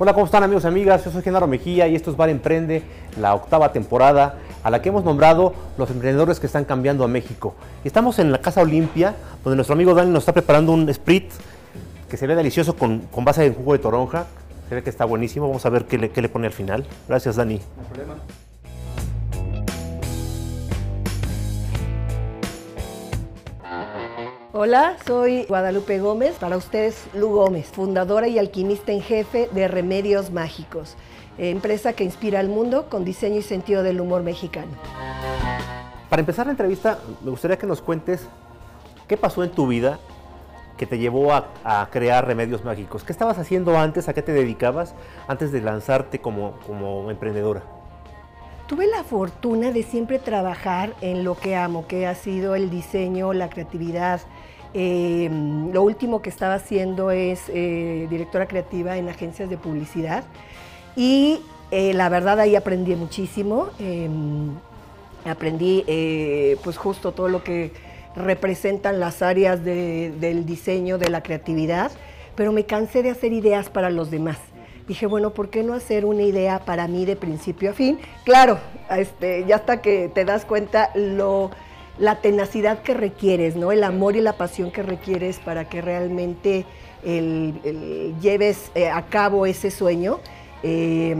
Hola, ¿cómo están amigos y amigas? Yo soy Genaro Mejía y esto es Bar Emprende, la octava temporada a la que hemos nombrado los emprendedores que están cambiando a México. Estamos en la Casa Olimpia, donde nuestro amigo Dani nos está preparando un sprit que se ve delicioso con, base de jugo de toronja. Se ve que está buenísimo. Vamos a ver qué le, qué le pone al final. Gracias, Dani. No problema. Hola, soy Guadalupe Gómez, para ustedes Lu Gómez, fundadora y alquimista en jefe de Remedios Mágicos, empresa que inspira al mundo con diseño y sentido del humor mexicano. Para empezar la entrevista, me gustaría que nos cuentes qué pasó en tu vida que te llevó a, a crear Remedios Mágicos. ¿Qué estabas haciendo antes? ¿A qué te dedicabas antes de lanzarte como, como emprendedora? Tuve la fortuna de siempre trabajar en lo que amo, que ha sido el diseño, la creatividad. Eh, lo último que estaba haciendo es eh, directora creativa en agencias de publicidad y eh, la verdad ahí aprendí muchísimo. Eh, aprendí eh, pues justo todo lo que representan las áreas de- del diseño, de la creatividad, pero me cansé de hacer ideas para los demás. Dije, bueno, ¿por qué no hacer una idea para mí de principio a fin? Claro, este, ya hasta que te das cuenta lo, la tenacidad que requieres, ¿no? El amor y la pasión que requieres para que realmente el- el lleves eh, a cabo ese sueño, eh,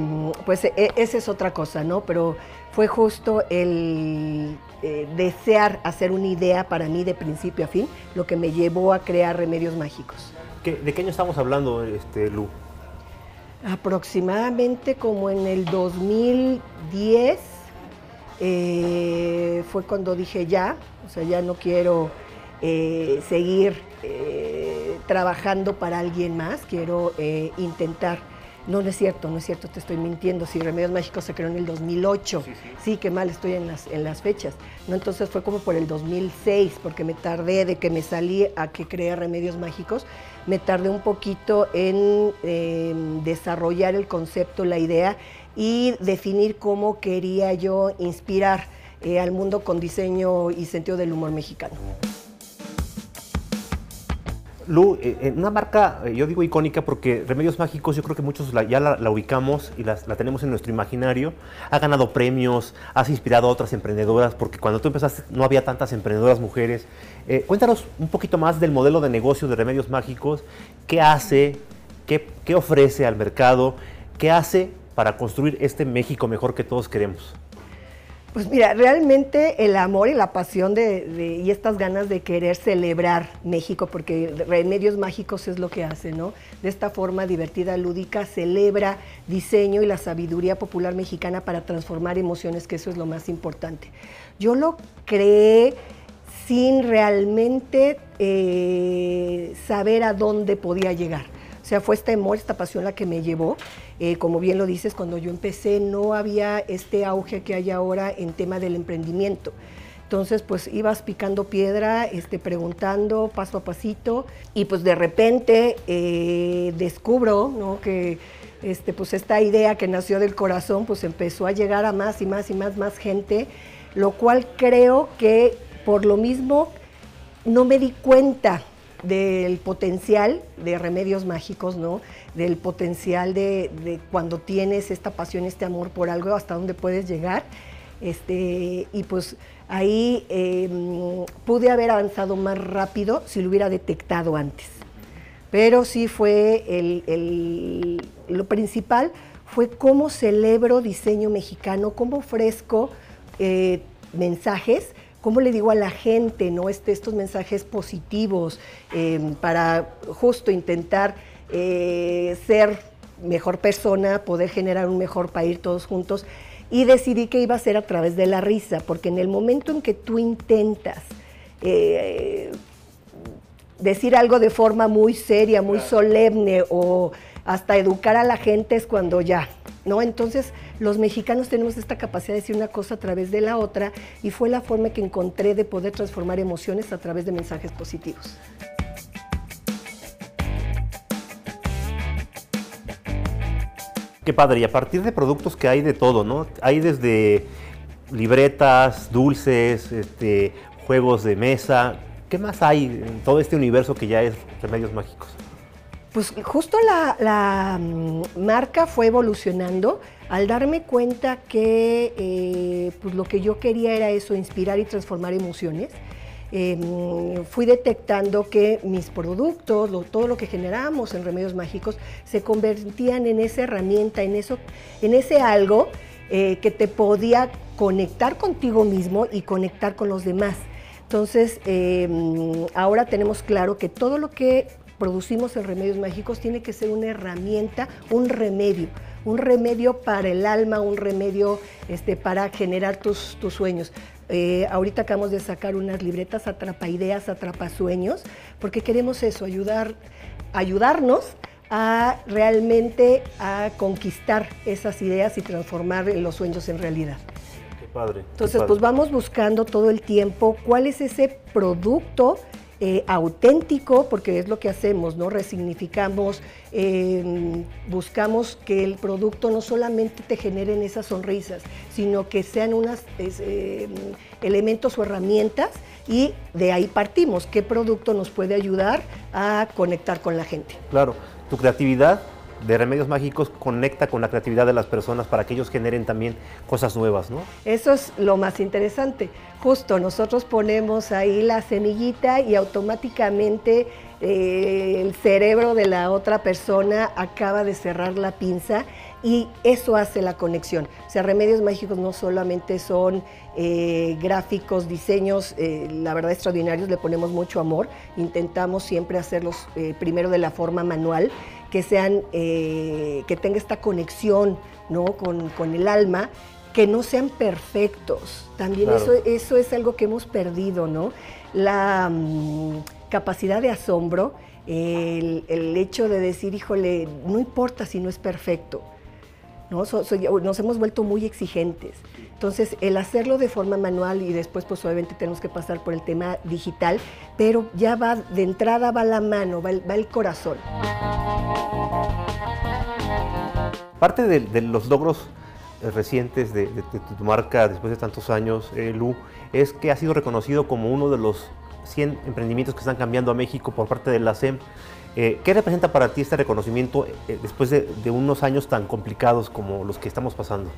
pues e- esa es otra cosa, ¿no? Pero fue justo el eh, desear hacer una idea para mí de principio a fin lo que me llevó a crear Remedios Mágicos. ¿Qué- ¿De qué año estamos hablando, este, Lu? Aproximadamente como en el 2010 eh, fue cuando dije ya, o sea, ya no quiero eh, seguir eh, trabajando para alguien más, quiero intentar. No, no es cierto, no es cierto, te estoy mintiendo. Si Remedios Mágicos se creó en el 2008, Sí, sí, sí. qué mal estoy en las, en las fechas. ¿no? Entonces fue como por el 2006, porque me tardé de que me salí a que creé Remedios Mágicos, me tardé un poquito en desarrollar el concepto, la idea y definir cómo quería yo inspirar eh, al mundo con diseño y sentido del humor mexicano. Lu, eh, eh, una marca, eh, yo digo icónica porque Remedios Mágicos, yo creo que muchos ya la, ubicamos y la tenemos en nuestro imaginario. Ha ganado premios, has inspirado a otras emprendedoras, porque cuando tú empezaste no había tantas emprendedoras mujeres. Cuéntanos un poquito más del modelo de negocio de Remedios Mágicos, qué hace, qué ofrece al mercado, qué hace para construir este México mejor que todos queremos. Pues mira, realmente el amor y la pasión de, y estas ganas de querer celebrar México, porque Remedios Mágicos es lo que hace, ¿no? De esta forma divertida, lúdica, celebra diseño y la sabiduría popular mexicana para transformar emociones, que eso es lo más importante. Yo lo creé sin realmente eh, saber a dónde podía llegar. Sea, fue este amor, esta pasión la que me llevó. Eh, como bien lo dices, cuando yo empecé no había este auge que hay ahora en tema del emprendimiento. Entonces, pues ibas picando piedra, este, preguntando paso a pasito, y pues de repente eh, descubro ¿no? que este, pues esta idea que nació del corazón, pues empezó a llegar a más y más y más, más gente, lo cual creo que por lo mismo no me di cuenta del potencial de remedios mágicos, ¿no? Del potencial de, cuando tienes esta pasión, este amor por algo, hasta dónde puedes llegar. Este, y pues ahí eh, pude haber avanzado más rápido si lo hubiera detectado antes. Pero sí fue el- lo principal fue cómo celebro diseño mexicano, cómo ofrezco eh, mensajes, cómo le digo a la gente, ¿no? Este, estos mensajes positivos eh, para justo intentar eh, ser mejor persona, poder generar un mejor país todos juntos. Y decidí que iba a ser a través de la risa, porque en el momento en que tú intentas eh, decir algo de forma muy seria, muy solemne o hasta educar a la gente es cuando ya, ¿no? Entonces, los mexicanos tenemos esta capacidad de decir una cosa a través de la otra y fue la forma que encontré de poder transformar emociones a través de mensajes positivos. Qué padre, y a partir de productos que hay de todo, ¿no? Hay desde libretas, dulces, este, juegos de mesa. ¿Qué más hay en todo este universo que ya es Remedios Mágicos? Pues justo la, mm, marca fue evolucionando al darme cuenta que eh, pues lo que yo quería era eso, inspirar y transformar emociones. Em, fui detectando que mis productos, todo lo que generamos en Remedios Mágicos, se convertían en esa herramienta, en, eso, en ese algo eh, que te podía conectar contigo mismo y conectar con los demás. Entonces, em, ahora tenemos claro que todo lo que producimos en Remedios Mágicos tiene que ser una herramienta, un remedio, un remedio para el alma, un remedio este, para generar tus, tus sueños. Eh, ahorita acabamos de sacar unas libretas atrapa ideas, atrapa sueños, porque queremos eso, ayudar, ayudarnos a realmente a conquistar esas ideas y transformar los sueños en realidad. Qué padre. Entonces, pues vamos buscando todo el tiempo cuál es ese producto eh, auténtico, porque es lo que hacemos, ¿no? Resignificamos, em, buscamos que el producto no solamente te generen esas sonrisas, sino que sean unos em, elementos o herramientas y de ahí partimos. ¿Qué producto nos puede ayudar a conectar con la gente? Claro, tu creatividad de Remedios Mágicos conecta con la creatividad de las personas para que ellos generen también cosas nuevas, ¿no? Eso es lo más interesante. Justo nosotros ponemos ahí la semillita y automáticamente eh, el cerebro de la otra persona acaba de cerrar la pinza y eso hace la conexión. O sea, Remedios Mágicos no solamente son eh, gráficos, diseños, eh, la verdad extraordinarios, le ponemos mucho amor, intentamos siempre hacerlos primero de la forma manual que sean, eh, que tenga esta conexión ¿no? con, el alma, que no sean perfectos. También eso, eso es algo que hemos perdido, ¿no? La mm, capacidad de asombro, el, hecho de decir, híjole, no importa si no es perfecto. ¿no? nos hemos vuelto muy exigentes. Entonces, el hacerlo de forma manual y después, pues obviamente tenemos que pasar por el tema digital, pero ya va, de entrada va la mano, va el, corazón. Parte de, los logros eh, recientes de, tu marca después de tantos años, eh, Lu, es que ha sido reconocido como uno de los 100 emprendimientos que están cambiando a México por parte de la SEM. Eh, ¿Qué representa para ti este reconocimiento después de, unos años tan complicados como los que estamos pasando?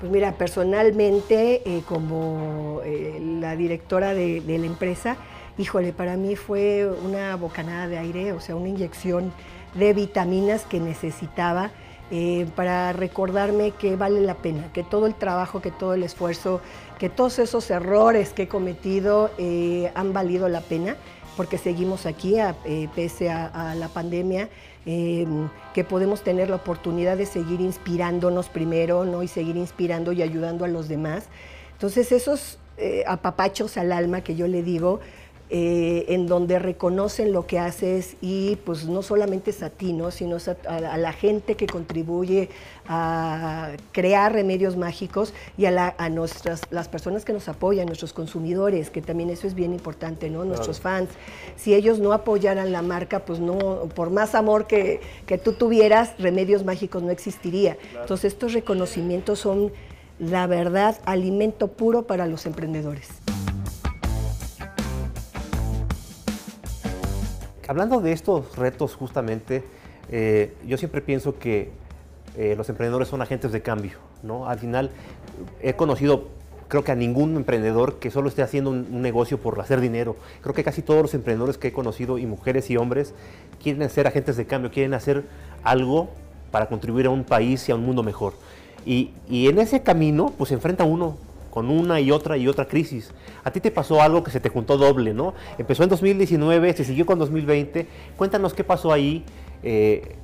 Pues mira, personalmente, como la directora de, la empresa, híjole, para mí fue una bocanada de aire, o sea, una inyección de vitaminas que necesitaba eh, para recordarme que vale la pena, que todo el trabajo, que todo el esfuerzo, que todos esos errores que he cometido han valido la pena porque seguimos aquí eh, pese a, la pandemia, em, que podemos tener la oportunidad de seguir inspirándonos primero ¿no? y seguir inspirando y ayudando a los demás. Entonces esos eh, apapachos al alma que yo le digo, eh, en donde reconocen lo que haces y pues no solamente es a ti, ¿no? sino a, la gente que contribuye a crear remedios mágicos y a, nuestras, las personas que nos apoyan, nuestros consumidores, que también eso es bien importante, ¿no? Nuestros fans. Si ellos no apoyaran la marca, pues no, por más amor que, tú tuvieras, remedios mágicos no existiría. Entonces estos reconocimientos son, la verdad, alimento puro para los emprendedores. Hablando de estos retos justamente, eh, yo siempre pienso que eh, los emprendedores son agentes de cambio, ¿no? Al final he conocido, creo que a ningún emprendedor que solo esté haciendo un, negocio por hacer dinero. Creo que casi todos los emprendedores que he conocido, y mujeres y hombres, quieren ser agentes de cambio, quieren hacer algo para contribuir a un país y a un mundo mejor. Y, y en ese camino, pues se enfrenta uno con una y otra y otra crisis. A ti te pasó algo que se te juntó doble, ¿no? Empezó en 2019, se siguió con 2020. Cuéntanos qué pasó ahí eh,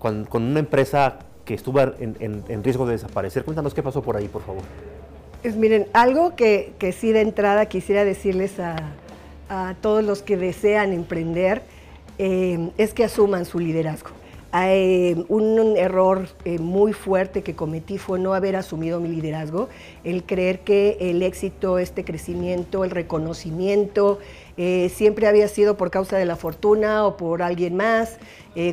con, una empresa que estuvo en, riesgo de desaparecer. Cuéntanos qué pasó por ahí, por favor. Pues miren, algo que, sí de entrada quisiera decirles a, todos los que desean emprender eh, es que asuman su liderazgo. Eh, un error eh, muy fuerte que cometí fue no haber asumido mi liderazgo, el creer que el éxito, este crecimiento, el reconocimiento, eh, siempre había sido por causa de la fortuna o por alguien más,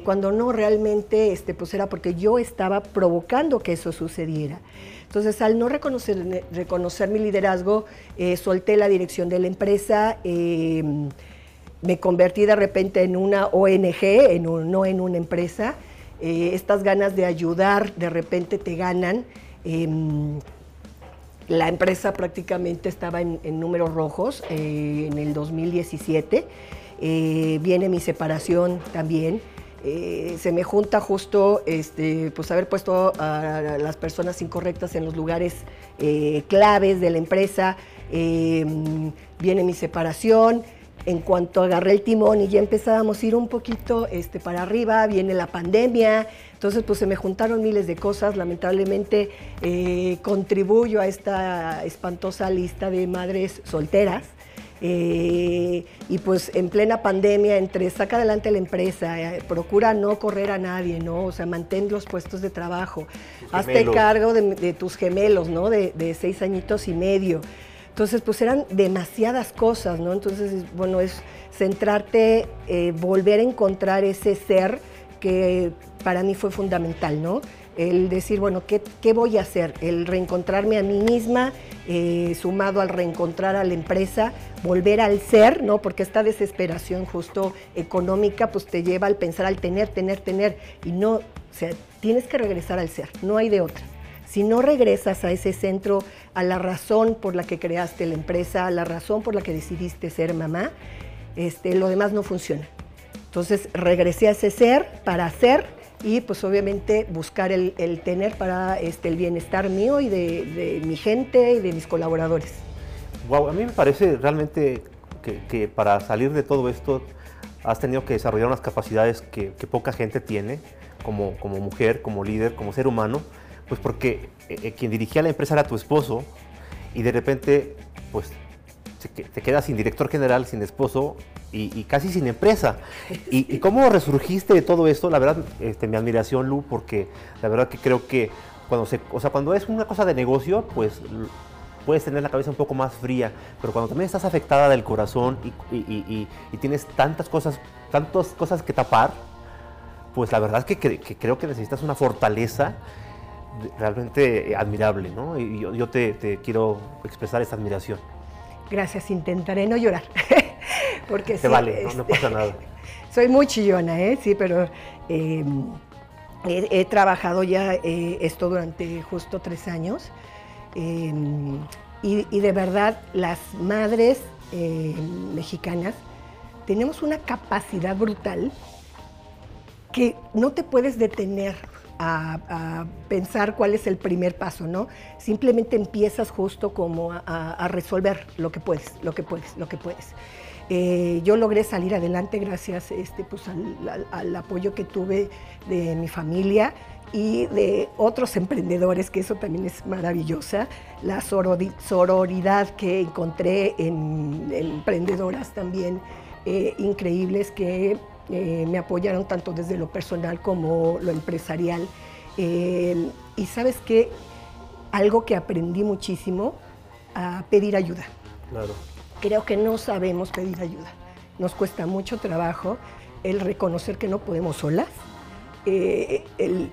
cuando no realmente este, pues era porque yo estaba provocando que eso sucediera. Entonces, al no reconocer, reconocer mi liderazgo, solté la dirección de la empresa me convertí de repente en una ONG, en no en una empresa. Eh, estas ganas de ayudar de repente te ganan. Em, la empresa prácticamente estaba en, números rojos eh, en el 2017. Eh, viene mi separación también. se me junta justo este, pues haber puesto a las personas incorrectas en los lugares claves de la empresa. Em, viene mi separación en cuanto agarré el timón y ya empezábamos a ir un poquito este, para arriba, viene la pandemia, entonces pues se me juntaron miles de cosas, lamentablemente eh, contribuyo a esta espantosa lista de madres solteras. Eh, y pues en plena pandemia, entre saca adelante la empresa, eh, procura no correr a nadie, ¿no? O sea, mantén los puestos de trabajo, hazte cargo de, tus gemelos, ¿no? De, de seis añitos y medio. Entonces, pues eran demasiadas cosas, ¿no? Entonces, bueno, es centrarte, eh, volver a encontrar ese ser que para mí fue fundamental, ¿no? El decir, bueno, ¿qué, voy a hacer? El reencontrarme a mí misma, eh, sumado al reencontrar a la empresa, volver al ser, ¿no? Porque esta desesperación justo económica, pues te lleva al pensar al tener, tener, tener, y no, o sea, tienes que regresar al ser, no hay de otra. Si no regresas a ese centro, a la razón por la que creaste la empresa, a la razón por la que decidiste ser mamá, este, lo demás no funciona. Entonces regresé a ese ser para hacer y pues obviamente buscar el, tener para este, el bienestar mío y de, mi gente y de mis colaboradores. Wow, a mí me parece realmente que, para salir de todo esto has tenido que desarrollar unas capacidades que, poca gente tiene como mujer, como líder, como ser humano pues porque eh, eh, quien dirigía la empresa era tu esposo y de repente, pues te quedas sin director general, sin esposo y, casi sin empresa. Y, cómo resurgiste de todo esto? La verdad, este, mi admiración, Lu, porque la verdad que creo que cuando, se, o sea, cuando es una cosa de negocio, pues puedes tener la cabeza un poco más fría, pero cuando también estás afectada del corazón y, tienes tantas cosas, tantas cosas que tapar, pues la verdad es que creo que necesitas una fortaleza realmente admirable, ¿no? Y yo, te, quiero expresar esta admiración. Gracias, intentaré no llorar. Porque Te vale, no, pasa este, nada. Soy muy chillona, ¿eh? Sí, pero em, he, trabajado ya eh, esto durante justo tres años. Em, y, de verdad, las madres em, mexicanas tenemos una capacidad brutal que no te puedes detener a, pensar cuál es el primer paso, ¿no? Simplemente empiezas justo como a, resolver lo que puedes, lo que puedes, lo que puedes. Eh, yo logré salir adelante gracias este, pues, al, apoyo que tuve de mi familia y de otros emprendedores, que eso también es maravillosa, la sororidad que encontré en emprendedoras también eh, increíbles que eh, me apoyaron tanto desde lo personal como lo empresarial. Eh, y sabes qué, algo que aprendí muchísimo, a pedir ayuda. Claro. Creo que no sabemos pedir ayuda. Nos cuesta mucho trabajo el reconocer que no podemos solas, eh, el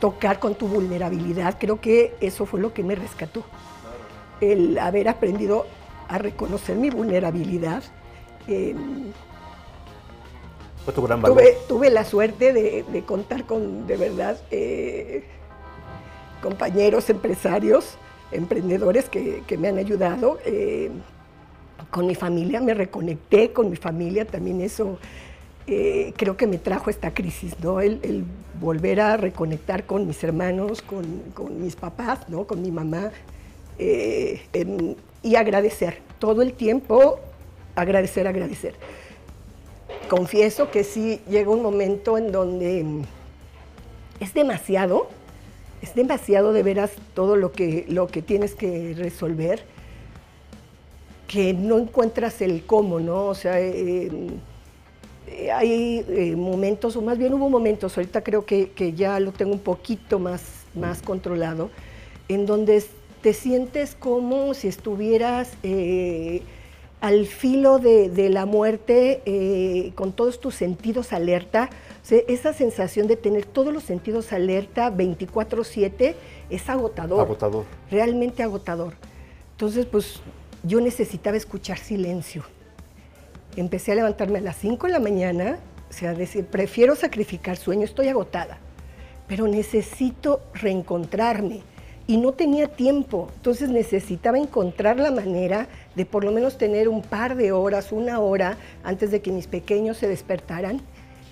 tocar con tu vulnerabilidad. Creo que eso fue lo que me rescató. El haber aprendido a reconocer mi vulnerabilidad Tuve, la suerte de, contar con, de verdad, eh, compañeros empresarios, emprendedores que, me han ayudado. Eh, con mi familia me reconecté, con mi familia también eso eh, creo que me trajo esta crisis, ¿no? El, volver a reconectar con mis hermanos, con, mis papás, ¿no? Con mi mamá y agradecer todo el tiempo, agradecer, agradecer confieso que sí llega un momento en donde es demasiado, es demasiado de veras todo lo que, lo que tienes que resolver, que no encuentras el cómo, ¿no? O sea, eh, eh, hay eh, momentos, o más bien hubo momentos, ahorita creo que, ya lo tengo un poquito más, más controlado, en donde te sientes como si estuvieras al filo de, la muerte, eh, con todos tus sentidos alerta, esa sensación de tener todos los sentidos alerta 24/7 es agotador. Agotador. Realmente agotador. Entonces, pues yo necesitaba escuchar silencio. empecé a levantarme a las 5 de la mañana, o sea, decir, prefiero sacrificar sueño, estoy agotada, pero necesito reencontrarme y no tenía tiempo, entonces necesitaba encontrar la manera de por lo menos tener un par de horas, una hora antes de que mis pequeños se despertaran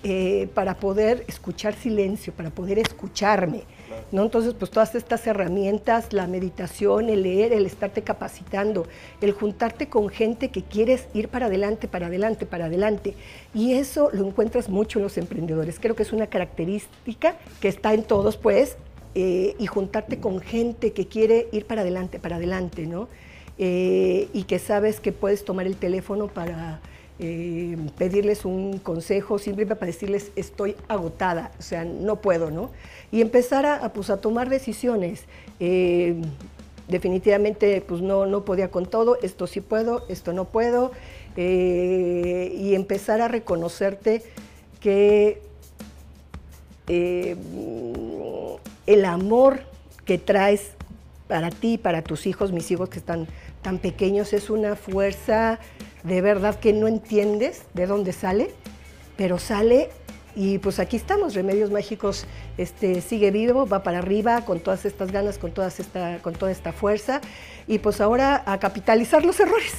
eh, para poder escuchar silencio, para poder escucharme. ¿no? Entonces, pues todas estas herramientas, la meditación, el leer, el estarte capacitando, el juntarte con gente que quieres ir para adelante, para adelante, para adelante. Y eso lo encuentras mucho en los emprendedores. Creo que es una característica que está en todos, pues, eh, y juntarte con gente que quiere ir para adelante, para adelante, ¿no? Eh, y que sabes que puedes tomar el teléfono para eh, pedirles un consejo, simplemente para decirles estoy agotada, o sea, no puedo, ¿no? Y empezar a, pues, a tomar decisiones. Eh, definitivamente, pues no, no podía con todo, esto sí puedo, esto no puedo, y empezar a reconocerte que el amor que traes para ti, para tus hijos, mis hijos que están tan pequeños, es una fuerza de verdad que no entiendes de dónde sale, pero sale y pues aquí estamos, Remedios Mágicos este, sigue vivo, va para arriba con todas estas ganas, con, todas esta, con toda esta fuerza y pues ahora a capitalizar los errores.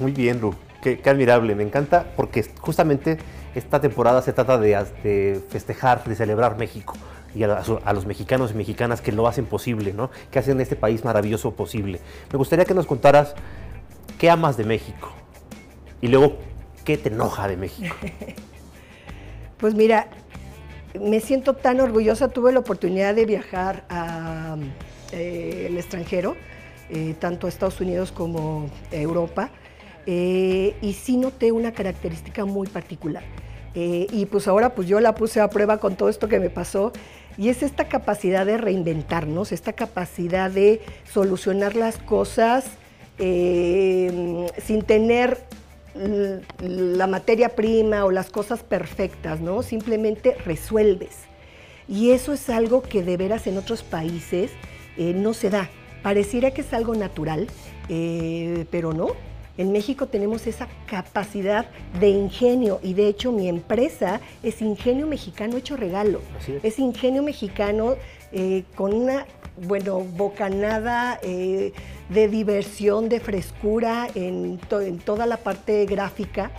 Muy bien, Ru, qué, admirable, me encanta porque justamente esta temporada se trata de, de festejar, de celebrar México y a, los mexicanos y mexicanas que lo hacen posible, ¿no? que hacen este país maravilloso posible. Me gustaría que nos contaras qué amas de México y luego qué te enoja de México. Pues mira, me siento tan orgullosa, tuve la oportunidad de viajar al eh, extranjero, eh, tanto a Estados Unidos como a Europa, eh, y sí noté una característica muy particular. y pues ahora pues yo la puse a prueba con todo esto que me pasó y es esta capacidad de reinventarnos, esta capacidad de solucionar las cosas eh, sin tener la materia prima o las cosas perfectas, ¿no? Simplemente resuelves. Y eso es algo que de veras en otros países eh, no se da. Pareciera que es algo natural, eh, pero no. En México tenemos esa capacidad de ingenio y de hecho mi empresa es Ingenio Mexicano hecho regalo. es. Ingenio Mexicano eh, con una, bueno, bocanada eh, de diversión, de frescura en, toda la parte gráfica,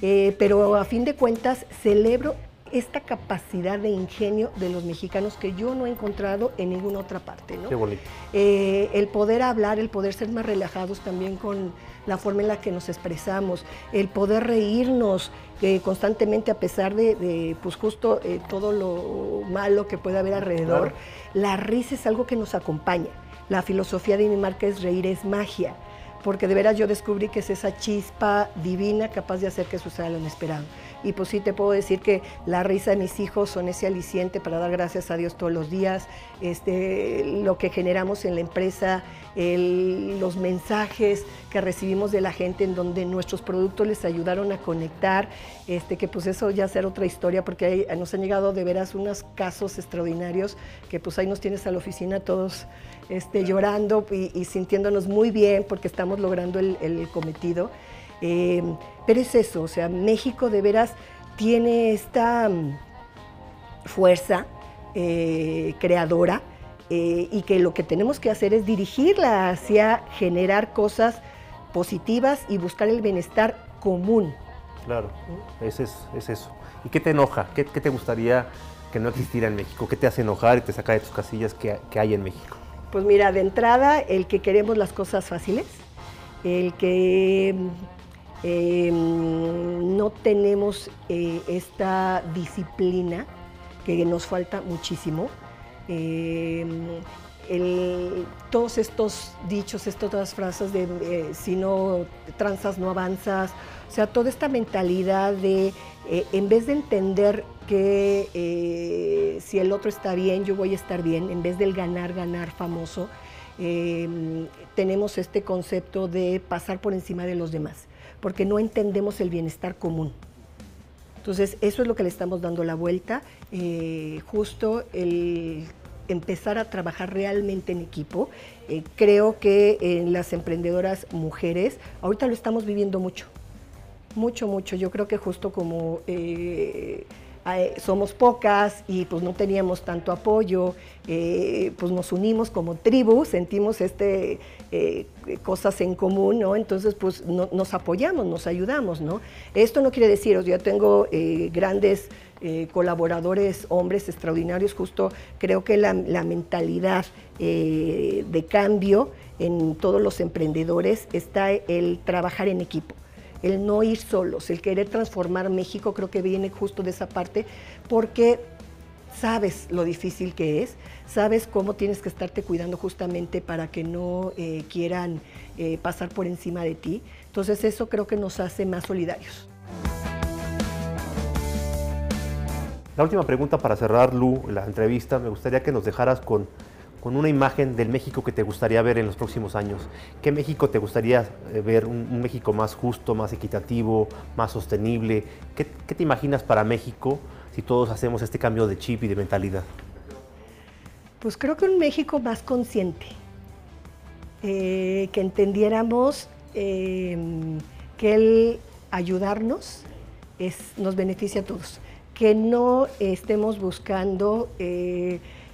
eh, pero a fin de cuentas celebro esta capacidad de ingenio de los mexicanos que yo no he encontrado en ninguna otra parte. ¿no? Qué bonito. el poder hablar, el poder ser más relajados también con la forma en la que nos expresamos, el poder reírnos eh, constantemente a pesar de, pues justo eh, todo lo malo que puede haber alrededor. La risa es algo que nos acompaña. La filosofía de mi marca es reír es magia, porque de veras yo descubrí que es esa chispa divina capaz de hacer que suceda lo inesperado. Y pues sí te puedo decir que la risa de mis hijos son ese aliciente para dar gracias a Dios todos los días, este, lo que generamos en la empresa, los mensajes que recibimos de la gente en donde nuestros productos les ayudaron a conectar, este, que pues eso ya será otra historia porque nos han llegado de veras unos casos extraordinarios que pues ahí nos tienes a la oficina todos este, llorando y, sintiéndonos muy bien porque estamos logrando el, cometido. Eh, pero es eso, o sea, México de veras tiene esta mm, fuerza eh, creadora eh, y que lo que tenemos que hacer es dirigirla hacia generar cosas positivas y buscar el bienestar común. Claro, es, es, eso. ¿Y qué te enoja? ¿Qué, te gustaría que no existiera en México? ¿Qué te hace enojar y te saca de tus casillas que, hay en México? Pues mira, de entrada, el que queremos las cosas fáciles, el que em, no tenemos eh, esta disciplina que nos falta muchísimo, Em, todos estos dichos, estas frases de eh, si no transas no avanzas, o sea, toda esta mentalidad de eh, en vez de entender que si el otro está bien, yo voy a estar bien, en vez del ganar, ganar famoso, em, tenemos este concepto de pasar por encima de los demás, porque no entendemos el bienestar común. Entonces, eso es lo que le estamos dando la vuelta. Eh, justo el empezar a trabajar realmente en equipo. Eh, creo que en las emprendedoras mujeres, ahorita lo estamos viviendo mucho, mucho, mucho. Yo creo que justo como eh, somos pocas y pues no teníamos tanto apoyo, eh, pues nos unimos como tribu, sentimos este, eh, cosas en común, ¿no? Entonces pues nos apoyamos, nos ayudamos, ¿no? Esto no quiere decir, yo tengo eh, grandes colaboradores, hombres extraordinarios, justo creo que la mentalidad de cambio en todos los emprendedores está el trabajar en equipo el no ir solos, el querer transformar México, creo que viene justo de esa parte, porque sabes lo difícil que es, sabes cómo tienes que estarte cuidando justamente para que no eh, quieran eh, pasar por encima de ti. Entonces eso creo que nos hace más solidarios. La última pregunta para cerrar, Lu, la entrevista, me gustaría que nos dejaras con con una imagen del México que te gustaría ver en los próximos años. ¿Qué México te gustaría eh, ver? ¿Un, México más justo, más equitativo, más sostenible? ¿Qué, te imaginas para México si todos hacemos este cambio de chip y de mentalidad? Pues creo que un México más consciente, eh, que entendiéramos eh, que el ayudarnos nos beneficia a todos, que no estemos buscando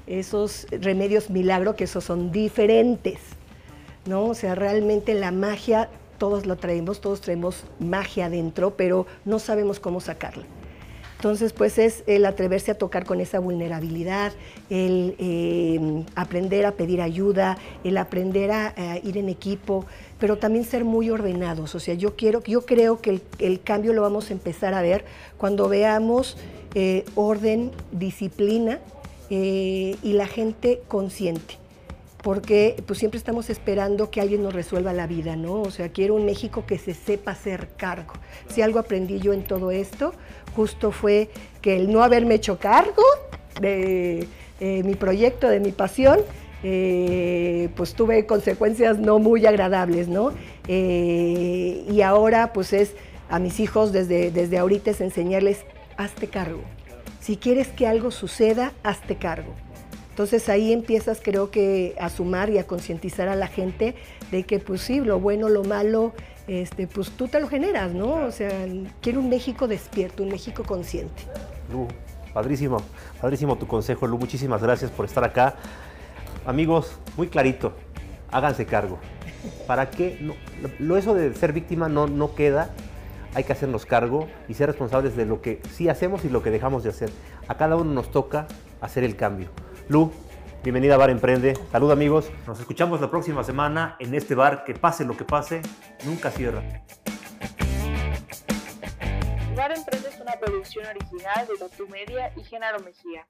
esos remedios milagro, que esos son diferentes, ¿no? O sea, realmente la magia, todos lo traemos, todos traemos magia adentro, pero no sabemos cómo sacarla. Entonces, pues es el atreverse a tocar con esa vulnerabilidad, el em, aprender a pedir ayuda, el aprender a, ir en equipo, pero también ser muy ordenados. O sea, yo quiero, yo creo que el, cambio lo vamos a empezar a ver cuando veamos eh, orden, disciplina eh, y la gente consciente porque pues siempre estamos esperando que alguien nos resuelva la vida, ¿no? O sea, quiero un México que se sepa hacer cargo. Si algo aprendí yo en todo esto, justo fue que el no haberme hecho cargo de eh, mi proyecto, de mi pasión, eh, pues tuve consecuencias no muy agradables, ¿no? y ahora pues es a mis hijos desde, desde ahorita es enseñarles, hazte cargo, si quieres que algo suceda, hazte cargo. Entonces ahí empiezas creo que a sumar y a concientizar a la gente de que pues sí, lo bueno, lo malo, este, pues tú te lo generas, ¿no? O sea, quiero un México despierto, un México consciente. Lu, padrísimo, padrísimo tu consejo, Lu, muchísimas gracias por estar acá. Amigos, muy clarito, háganse cargo. ¿Para qué? No, lo, eso de ser víctima no, no queda hay que hacernos cargo y ser responsables de lo que sí hacemos y lo que dejamos de hacer. A cada uno nos toca hacer el cambio. Lu, bienvenida a Bar Emprende. Salud amigos. Nos escuchamos la próxima semana en este bar que pase lo que pase, nunca cierra. Bar Emprende es una producción original de Lotu Media y Genaro Mejía.